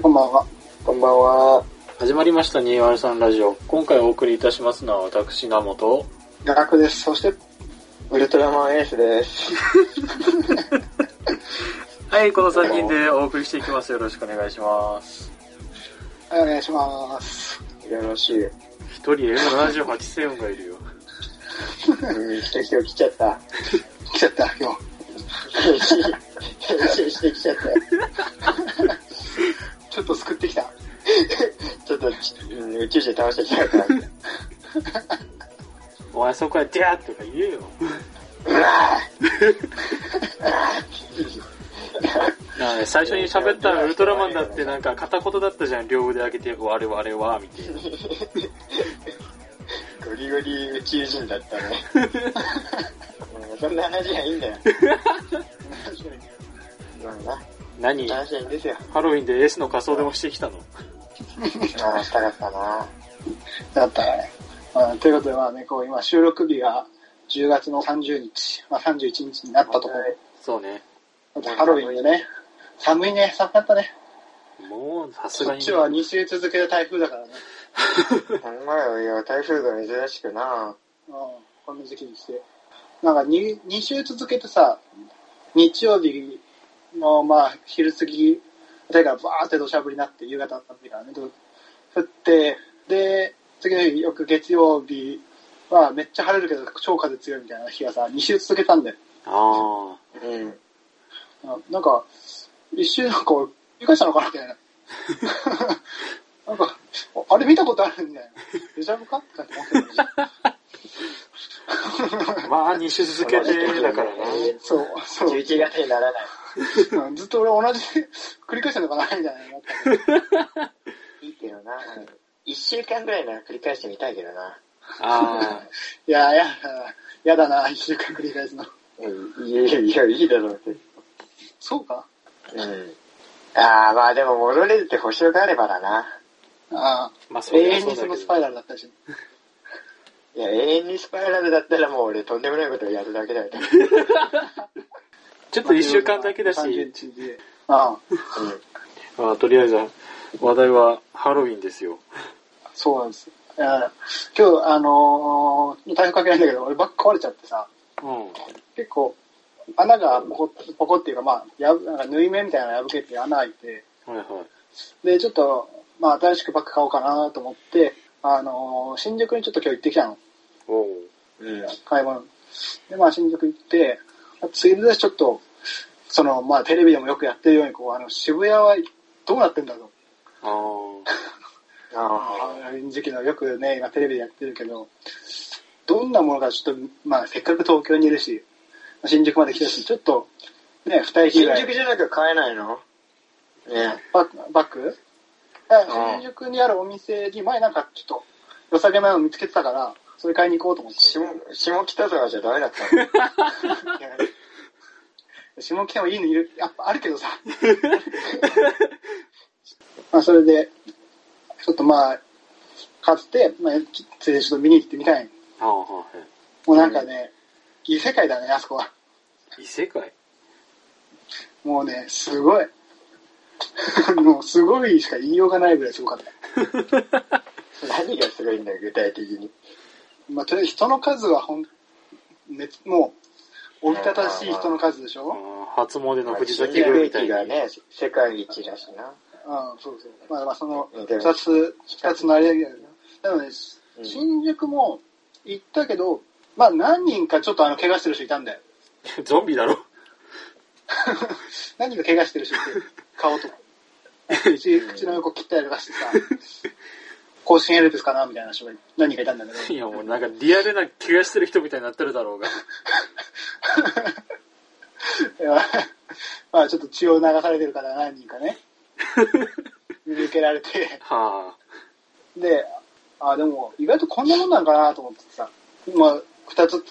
はい、こんばんは。こんばんは。始まりました203ラジオ。今回お送りいたしますのは私、名本。ガラクです。そして、ウルトラマンエースです。はい、この3人でお送りしていきます。よろしくお願いします。はい、お願いします。よろしい。一人 M78 星雲がいるよ。うん、来た人来ちゃった。来ちゃった、今日。編集してきちゃった。ちょっと救ってきた。ちょっと、うん、宇宙人倒してきたから。お前そこはデャーとか言えよ。なあね最初に喋ったらウルトラマンだってなんか片言だったじゃん。両腕上げて、我々は、みたいな。ゴリゴリ宇宙人だったね。うんそんな話はいいんだよ。まあな、何？話はいいんですよ。ハロウィンで S の仮装でもしてきたの？ああ、したかったな。だったらね。まあということで、まあね、こう、今、収録日が10月の30日、まあ31日になったところで、そうね。ハロウィンでね、寒いね、寒かったね。もう、さすがに。こっちは2週続けて台風だからね。ほんまよ、いや、台風が珍しくな。うん、この時期にして。なんか 2, 2週続けてさ、日曜日のまあ昼過ぎ、手がバーって土砂降りになって夕方だったからね、ど降って、で、次の日、よく月曜日はめっちゃ晴れるけど超風強いみたいな日がさ、2週続けたんだよ。あうん。あなんか、一瞬なんか、繰り返したのかなみたいな。なんか、あれ見たことあるみたいな。デジャブか？って思ってたあ。まあ、2週続けてだからね。そう、そう。11月にならない。うんずっと俺同じ繰り返してんのかなみたいなのがあった。いいけどな。一週間ぐらいなら繰り返してみたいけどな。あ いや、やだ、やだな、一週間繰り返すの。うんいやいやいや、いいだろうって。そうかうん。ああ、まあでも戻れるって保証があればだな。ああ、あ。まあ、それ永遠にそのス。パイラルだったし。いや、永遠にスパイラルだったらもう俺とんでもないことをやるだけだよ。ちょっと1週間だけだし、30日で。ああ、まあ、とりあえず、話題はハロウィンですよ。そうなんです。今日、あのー、台風かけないんだけど、俺バッグ壊れちゃってさ、うん。結構、穴がポコポコっていうか、まあ、やぶなんか縫い目みたいなの破けて穴開いて、はいはい。で、ちょっと、まあ、新しくバッグ買おうかなと思って、あのー新宿にちょっと今日行ってきたの。おう。うん。買い物。で、まあ、新宿行って、ついでちょっと、その、まあ、テレビでもよくやってるように、こう、あの、渋谷はどうなってんだと。あああ。あの時期のよくね、今テレビでやってるけど、どんなものがちょっと、まあ、せっかく東京にいるし、新宿まで来たし、ちょっと、ね、二駅ぐらい。新宿じゃなきゃ買えないの？ねバッグバッグいや新宿にあるお店に前なんかちょっと、良さげなの見つけてたから、それ買いに行こうと思って。下、下北沢じゃダメだったの 下北もいいのいる、やっぱあるけどさ。まあそれで、ちょっとまあ、買って、まあ、ついでちょっと見に行ってみたい。あ。ああ、はもうなんかね、いい世界だね、あそこは。い。異世界？もうね、すごい。もうすごいしか言いようがないぐらいすごかった。何がすごいんだよ、具体的に。まあ、とりあえず人の数はほん、めもう、おびただしい人の数でしょ？ああ初詣の藤新崎宮みたいに。がね、世界一だしな。うん、そうそう。まあまあその二つ、二つのあれだけど、でもね、うん新宿も行ったけど、まあ何人かちょっとあの、怪我してる人いたんだよ。ゾンビだろ。何人か怪我してる人いて、顔とか。口、口の横切ったりとかしてさ、更新ヘルペスかなみたいな人が何人かいたんだけど。いや、もうなんかリアルな怪我してる人みたいになってるだろうが。まあちょっと血を流されてる方何人かね。見抜けられて、はで、あ、でも、意外とこんなもんなんかなと思ってさ、まあ、二つ、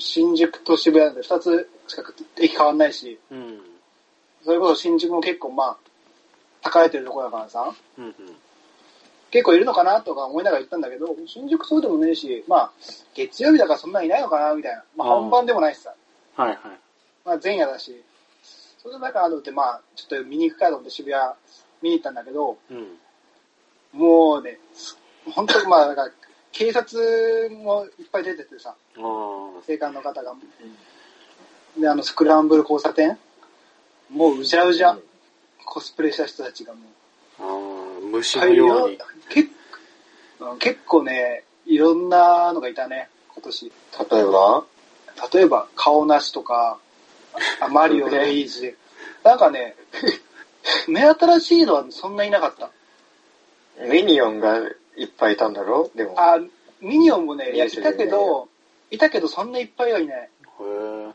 新宿と渋谷なんで二つしか駅変わんないし、あ。うん。それこそ新宿も結構まあ、栄えてるとこだからさ、うんうん。結構いるのかなとか思いながら行ったんだけど、新宿そうでもねえし、まあ、月曜日だからそんなにいないのかなみたいな。まあ、本番でもないしさ。はいはい。まあ、前夜だし。それでだからと思って、まあ、ちょっと見に行くかと思って渋谷見に行ったんだけど、うん。もうね、す本当にまあ、なんか、警察もいっぱい出ててさ、ああ。警官の方が。で、あの、スクランブル交差点？もううじゃうじゃ、うんコスプレした人たちがもう。虫のように。結うん結構ね、いろんなのがいたね、今年。例えば？例えば、顔なしとか、あマリオ、レイジ。なんかね、目新しいのはそんないなかった。ミニオンがいっぱいいたんだろ？でも。あ、ミニオンもね、いやいたけど、いたけどそんないっぱいはいない。へえ。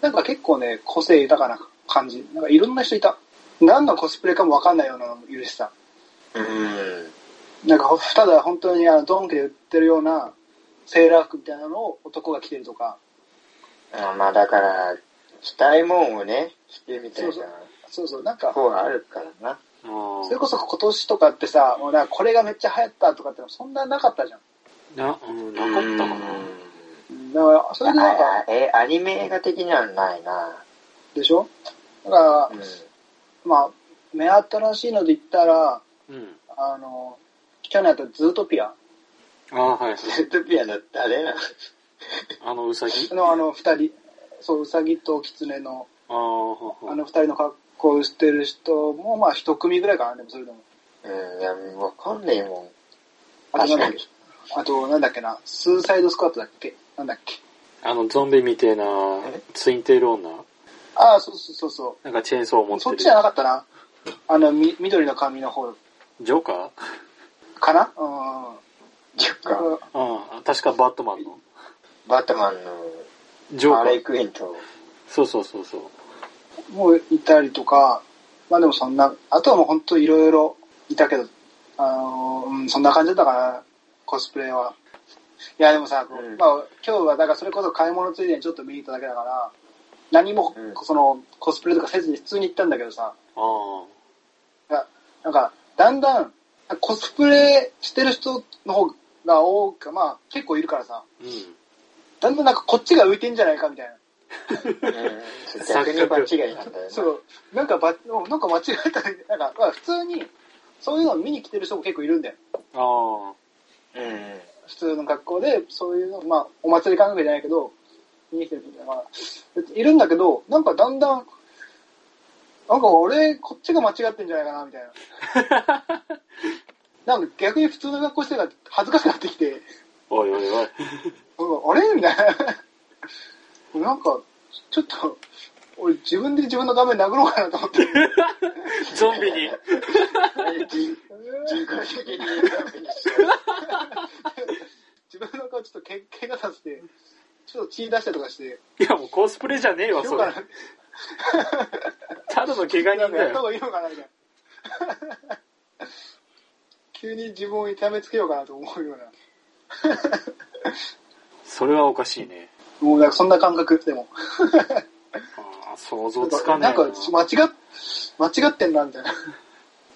なんか結構ね、個性豊かな感じ。なんかいろんな人いた。何のコスプレかもわかんないようなのもいるしさ。うん。なんかほ、ただ本当にあの、ドンキで売ってるようなセーラー服みたいなのを男が着てるとか。あまあだから、着たいもんをね、着てみたいなそうそうそう、なんか、方があるからな。ああ。それこそ今年とかってさ、もうなんかこれがめっちゃ流行ったとかってのそんななかったじゃん。な、うん、なかったかな。だから、それでなんか、あえ、アニメ映画的にはないな。でしょ？だからう、ん。まあ、目新しいので言ったら、うん。あの、去年やったズートピア。ああ、はい。はい。ゼットピアの誰なあのうさぎのあの二人、そう、ウサギとキツネの、ああ、の二人の格好をしてる人も、まあ一組ぐらいかな、でもそれでも。うん、いや、わかんねえもん。あとなんだっけ？確あと、なんだっけな、スーサイドスクワットだっけ？なんだっけ？あの、ゾンビみてえなツインテール女？ああ、そうそうそうそなんかチェーンソーを持う。ってる。そっちじゃなかったな。あの、み、緑の髪の方ジョーカー？かな？うん。ジョッカー。ああ、確かバットマンの。バットマンのジョーカー。レイクイーンと、そうそうそうそう。もういたりとか、まあでもそんな、あとはもう本当いろいろいたけど、あのーうん、そんな感じだったかな、コスプレは。いやでもさ、うんまあ今日はだからそれこそ買い物ついでにちょっと見に行っただけだから、何も、うんそのコスプレとかせずに普通に行ったんだけどさ、あいやなんかだんだんコスプレしてる人の方が多く、まあ結構いるからさ、あ、うん。だんだんなんかこっちが浮いてんじゃないかみたいな。うん、逆に場違いなんだよな。そう、なんかば、なんか間違えたね。なんか、まあ普通に、そういうのを見に来てる人も結構いるんだよ。あうん。普通の学校で、そういうの、まあ、お祭り感覚じゃないけど、見てる人が、まあ、いるんだけど、なんかだんだん、なんか俺、こっちが間違ってんじゃないかな、みたいな。なんか逆に普通の学校してたら恥ずかしくなってきて、あ。おいおいおい。うんあれ？みたいな。なんか、ちょっと、俺自分で自分の画面殴ろうかなと思って。ゾンビに。人人工的にダメにしちゃ自分の顔ちょっとけ怪我させて、ちょっと血出したりとかして、いやもうコスプレじゃねえわ、そうれ。ただの怪我人だよ。やった方がいいのかなみたいな。急に自分を痛めつけようかなと思うような。それはおかしいね。もうなんかそんな感覚でも。ああ、想像つかななんいな。か間違っ、間違ってんなみたいな。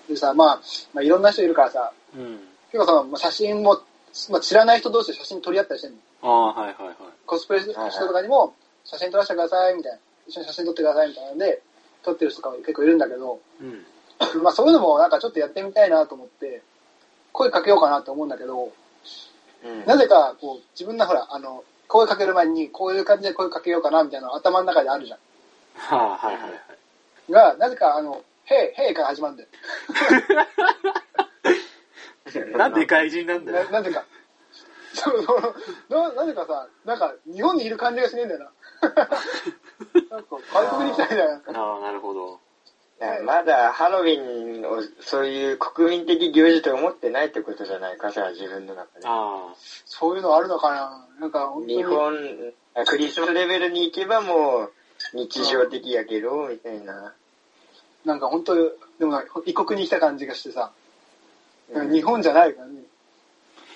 でさ、まあ、まあいろんな人いるからさ、うん。結構さ、まあ、写真も、まあ、知らない人同士で写真撮り合ったりしてんの。ああ、はいはいはい。コスプレした人とかにも、写真撮らせてくださいみたいな。一緒に写真撮ってくださいみたいなので、撮ってる人とかも結構いるんだけど、うん。まあそういうのもなんかちょっとやってみたいなと思って、声かけようかなと思うんだけど、うん。なぜかこう自分のほら、あの、声かける前にこういう感じで声かけようかなみたいなの頭の中であるじゃん。はあ、はいはいはい。が、なぜかあの、へい、へいから始まるんだよ。なんで外人なんだなよ。なぜか。そうそうな、なぜかさ、なんか日本にいる感じがしねえんだよな。なんか外国に来たみたいな。ああ、なるほど。まだハロウィンをそういう国民的行事と思ってないってことじゃないかさ、自分の中で。あそういうのあるのかななんか本当に日本、クリスマスレベルに行けばもう日常的やけど、みたいな。なんか本当でも異国に来た感じがしてさ、うん日本じゃないからね。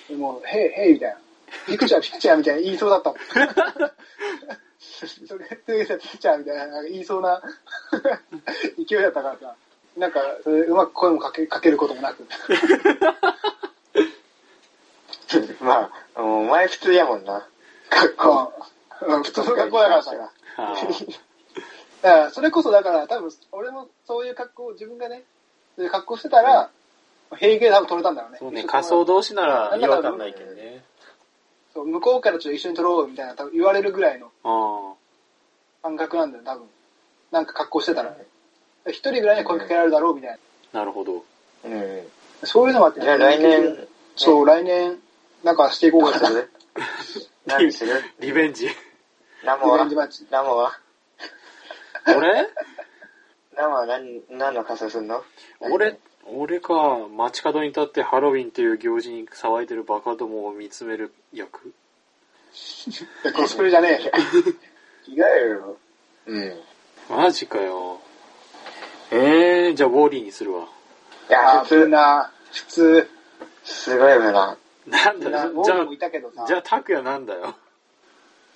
でもう、へいへいみたいな。ピクチャーピクチャーみたいな言いそうだったもん。それってさ、ピクチャーみたいななんか言いそうな勢いだったからさ、なんか、それうまく声もかけかけることもなく。まあ、お前普通やもんな。学校。うん普通の学校だからさ。だから、それこそだから、多分、俺もそういう格好、自分がね、そういう格好してたら、平気で多分撮れたんだろうね。そうね、仮想同士なら違和感ないけどね。そう向こうからちょっと一緒に撮ろうみたいな多分言われるぐらいのあ感覚なんだよ、多分。なんか格好してたら。一人ぐらいに声かけられるだろうみたいあ、なるほど。うん。な。そういうのもあって、じゃあ来年、そう、来年、なんかしていこうか な。何するリベンジ。ナモは？リベンジマッチナモは？俺？ナモは何、何の仮装すんの？俺、俺か、街角に立ってハロウィンっていう行事に騒いでるバカどもを見つめる役？コスプレじゃねえ。違うよ。うん。マジかよ。えー、じゃあウォーリーにするわ。いや、普通、な、普通。すごい無難。なんだよ、じゃあなボールもい、たけどさ。じゃあタクヤなんだよ。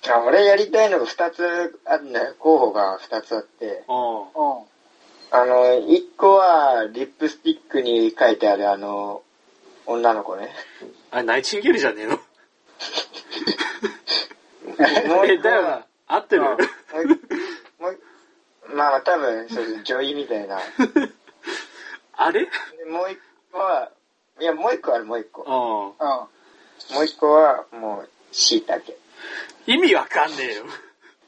あ俺やりたいのが2つあるんだよ。候補が2つあって。うん。うん。あの、1個は、リップスティックに書いてあるあの、女の子ね。あれ、ナイチンゲールじゃねえの？もうえ、一個はだよな、合ってる？もう一もう一まあ多分、そ女医みたいな。あれ？でもう一個は、いや、もう一個ある、もう一個。うもうん。う一個は、もう、椎茸。ん。意味わかんねえよ。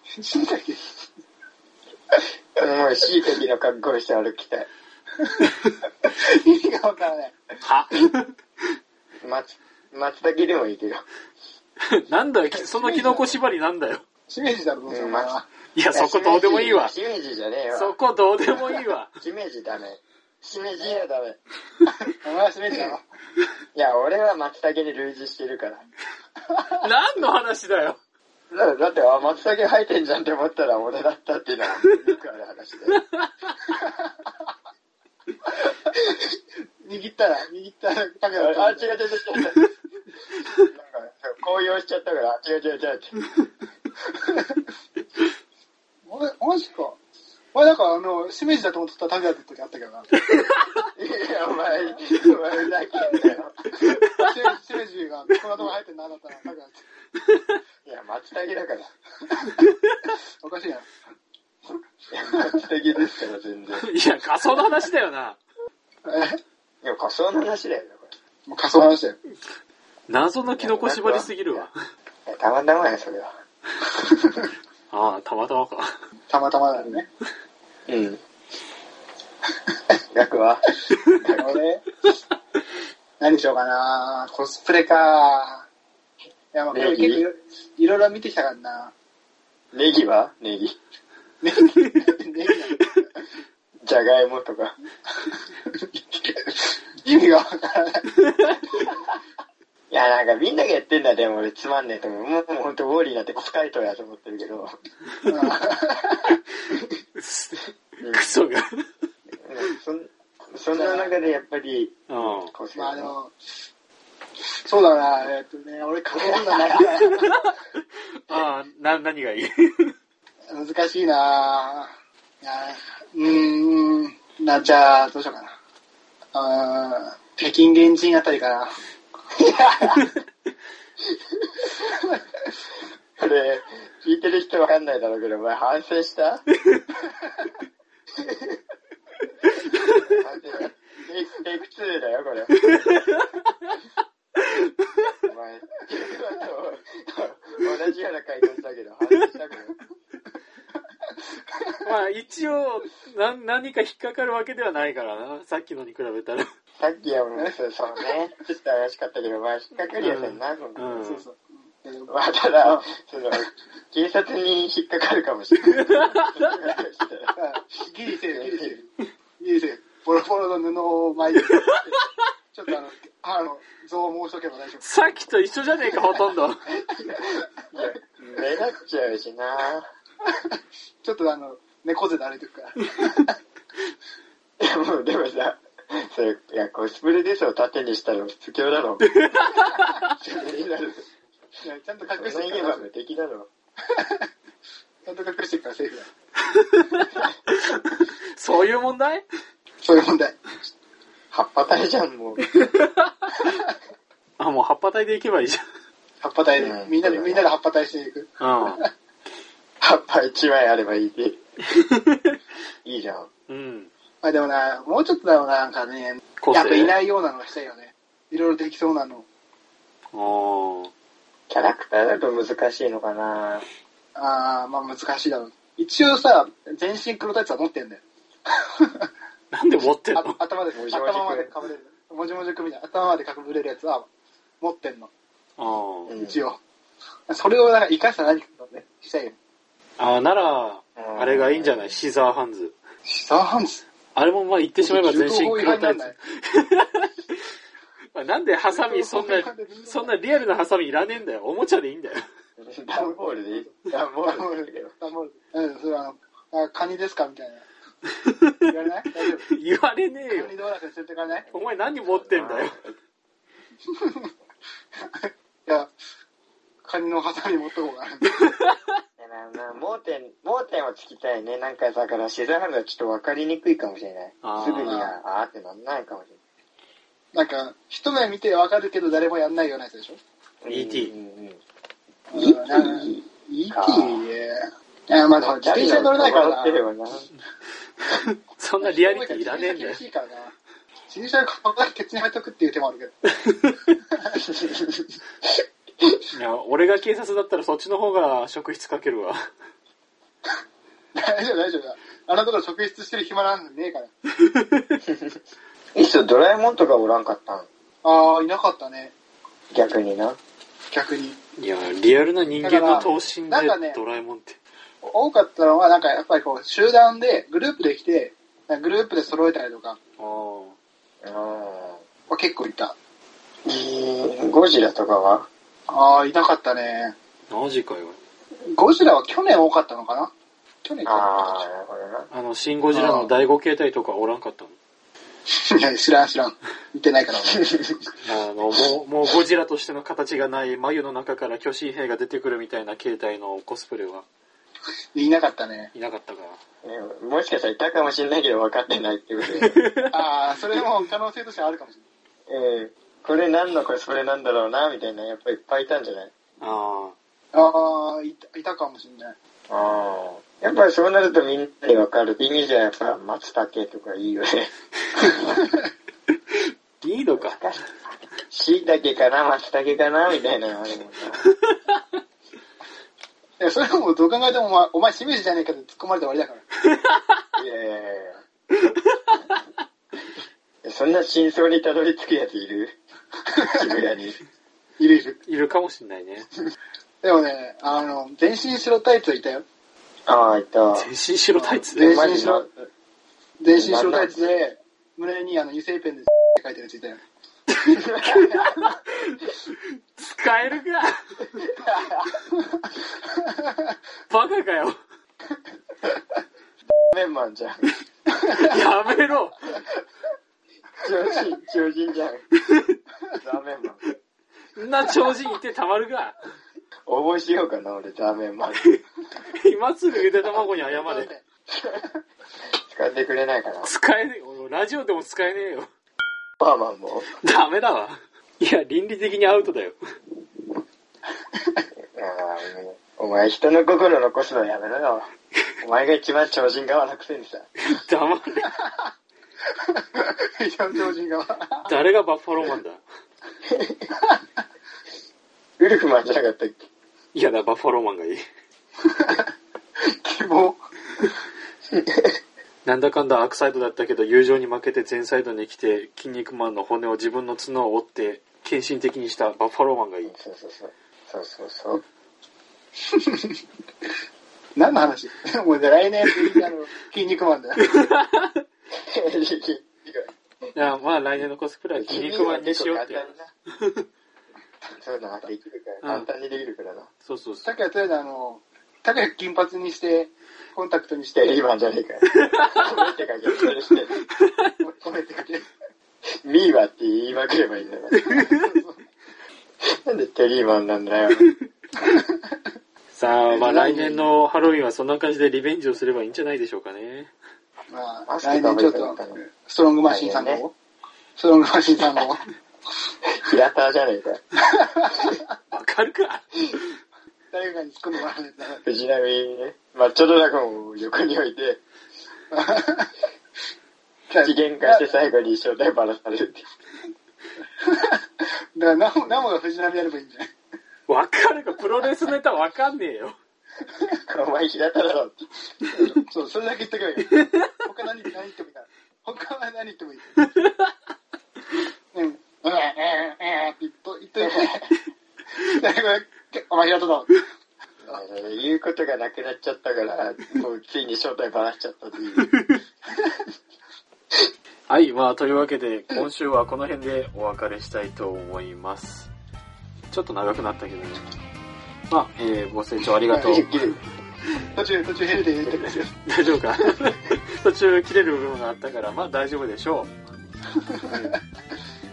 しいたけ。もう、椎茸の格好して歩きたい。意味がわからない。は？松、松茸でもいいけど。なんだよ、きそのキノコ縛りなんだよ。しめじだろ、どうせお前は。いや、そこどうでもいいわ。しめじじゃねえそわ。こどうでもいいわ。しめじダメ。しめじはダメ。お前はしめじだろ。いや、俺は松茸に類似してるから。何の話だよ。だだって、あ、松茸生えてんじゃんって思ったら俺だったっていうのはよくある話で。握ったら、握ったら、かけあ、たあ違う違う違う違う。なんか、高揚しちゃったから、違う違う違うって。お前、マジか。お前なんかあの、しめじだと思ってたタグだった時あったけどな。いや、お前、お前ふざけんなよ。しめじがこんなとこ入ってんな、だったらタグだって。いや、松茸だから。い おかしいな。や、松茸ですから、全然。いや、仮想の話だよな。え？いや、仮想の話だよ、こもう仮想の話だよ。謎のキノコ縛りすぎるわ。れ。いやたまたまや、それは。ああ、たまたまか。たまたまだよね。うん。額は？俺、何しようかなコスプレかいや、まあ、結構いろいろ見てきたからな。ネギは？ネギ。ね、ね、じゃがいもとか。意味がわからない。いや、なんかみんながやってんだでも俺つまんねえと思う。もう、ほんとウォーリーなんて使いとやと思ってるけど。クソが。うんそんそんな中でやっぱり、うん。まあでも、そうだな、えっとね、俺だな。ああ、な、何がいい？難しいないやうーん、な、じゃあ、どうしようかな。あー北京原人あたりかな。これ、聞いてる人わかんないだろうけど、お前反省した 反省したテイクテイク2だよ、これ。お前、同じような回答したけど、反省したくない。まあ一応、な、何か引っかかるわけではないからな。さっきのに比べたら。さっきはもう、そうそうね、ちょっと怪しかったけど、まあ、引っかかりやせんな、うんそうそう。えーまあ、ただ、その、警察に引っかかるかもしれない。ギリセーフ、ギリセーフ。ギリセーフ。ボロボロの布を巻いて、ちょっとあの、あの、増毛しとけば大丈夫。さっきと一緒じゃねえか、ほとんど。いや、目立っちゃうしな ちょっとあの、猫背で歩いてるから。やもうでもさ、それ、いや、コスプレですを盾にしたら不況だろ。ちゃんとそ隠してるからんな言えば無敵だろ。ちゃんと隠してるからセーフだそういう問題？そういう問題葉っぱ体じゃん、もう。あ、もう葉っぱ体でいけばいいじ葉っぱ体で、うんみんなでみんなで葉っぱ体していくゃん。葉っぱ一枚あればいいで。いいじゃん。うん。うん。まあでもなもうちょっとだろうななんかね。やっぱいないようなのがしたいよね。いろいろできそうなの。あー。キャラクターだと難しいのかな。ああまあ難しいだろう。一応さ全身黒タイツは持ってんだよ。なんで持ってんあの頭で頭までかぶれる。もじもじくみたいな。頭までかぶれるやつは持ってんの。一応、それをなんか生かした何かをねしたいよあー、なら、うんあれがいいんじゃない？シザーハンズ。シザーハンズ？あれもまあ言ってしまえば全身黒タイツ。まあなんでハサミそんな、そんなリアルなハサミいらねえんだよ。おもちゃでいいんだよ。段ボールでいい？段ボールで。ダンボールうん、それはあカニですか？みたいな。言われない？大丈夫？言われねえよカ。ニ道楽に連れてかない？お前何持ってんだよ。いや、カニのハサミ持っとこうかな。なな盲点、盲点をつきたいね。なんかだから、シザーハンズはちょっと分かりにくいかもしれない。すぐには、あーってなんないかもしなんか、一目見てわかるけど誰もやんないようなやつでしょ？れない。ET うんうんうんうんなんか ?ET? いや、まあ、自転車に乗れないからな。そんなリアリティいらねえんだよ。自転車で顔だけケツに入っとくっていう手もあるけど。いや、俺が警察だったらそっちの方が職質かけるわ。大丈夫、大丈夫だ。あのところ職質してる暇なんてねえから。いっそドラえもんとかおらんかったん？ああ、いなかったね。逆にな。逆に。いや、リアルな人間の等身でだからなんかねドラえもんって。多かったのは、なんかやっぱりこう、集団で、グループで来て、グループで揃えたりとか、ああ。結構いた。ん。ゴジラとかは？ああ、いなかったね。マジかよ。ゴジラは去年多かったのかな？去年ああ、かなるほどな。あの、シン・ゴジラの第5形態とかおらんかったの？いや、知らん知らん。見てないから。あの、もう、もうゴジラとしての形がない眉の中から巨神兵が出てくるみたいな形態のコスプレは？いなかったね。いなかったか。ねもしかしたらいたかもしれないけど分かってないっていうことで。ああ、それも可能性としてはあるかもしれない。えー、これ何のコスプレなんだろうな、みたいな、やっぱりいっぱいいたんじゃない？あああ、いたいたかもしれない。ああ。やっぱりそうなるとみんなに分かるって意味じゃやっぱ松茸とかいいよね。あ。いいのか？椎茸かな、松茸かな、みたいなのあるもんな。いや、それはもうどう考えてもお前、お前、清水じゃねえかって突っ込まれて終わりだから。いやいやいやいや。そんな真相にたどり着くやついる？渋谷に。いるいる。いるかもしんないね。でもね、あの、全身白タイツいたよ。ああ、いた。全身白タイツ？全身白な、全身白タイツで、胸にあの、油性ペンで書いてるやついたよ。使えるかバカかよ。メンマンじゃん。やめろ。超人、超人じゃん。ザーメンマン。そんな超人いてたまるか。応募しようかな、俺、ザーメンマン。今すぐゆで卵に謝れ。使ってくれないかな。使えねえ。俺ラジオでも使えねえよ。パーマンも？ダメだわ。いや、倫理的にアウトだよ。お前人の心残すのやめろよ。お前が一番超人側なくせにさ。黙れ。側。誰がバッファローマンだ？ウルフマンじゃなかったっけ？いやだ、バッファローマンがいい。希望。なんだかんだアークサイドだったけど、友情に負けて全サイドに来て、筋肉マンの骨を自分の角を折って、献身的にしたバッファローマンがいい。そうそうそう。そうそうそう。何の話？もう来年、あの、筋肉マンだよ。いや、まあ来年のコスプレは筋肉マンにしようって。そういうのができるから、簡単にできるからな。そうそうそう。さっきはとりあえずあの、高く金髪にして、コンタクトにして、テリーマンじゃねえかよ。褒めてかけて。込めてかける。ミーワって言いまくればいいんだから。なんでテリーマンなんだよ。さあ、まあ来年のハロウィンはそんな感じでリベンジをすればいいんじゃないでしょうかね。まあ来年ちょっとストロングマシンさんの、ストロングマシンさんの、平田じゃねえかよ。わかるか？誰かに突っ込んでもら。わないと藤波ね、マッチョドラゴンを横に置いて、次元化して最後に正体バラされるって。だからナモが藤波やればいいんじゃない？わかるか？プロレスネタわかんねえよ。お前平田だろって。そう、それだけ言っとけばいい。他何、何言ってもいいから。他は何言ってもいい。うん。うん、うん、うん、って言っと、言っといて。お前平田だ。言うことがなくなっちゃったから、もうついに正体バラしちゃったっていう。はい、まあというわけで今週はこの辺でお別れしたいと思います。ちょっと長くなったけどね。まあ、えー、ご清聴ありがとう。途中、途中ヘルで言ってくれる。大丈夫か？途中切れる部分があったから、まあ大丈夫でしょ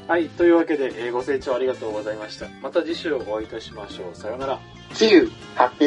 う。はい、というわけで、えーご清聴ありがとうございました。また次週お会いいたしましょう。さようなら。See you! ハッピ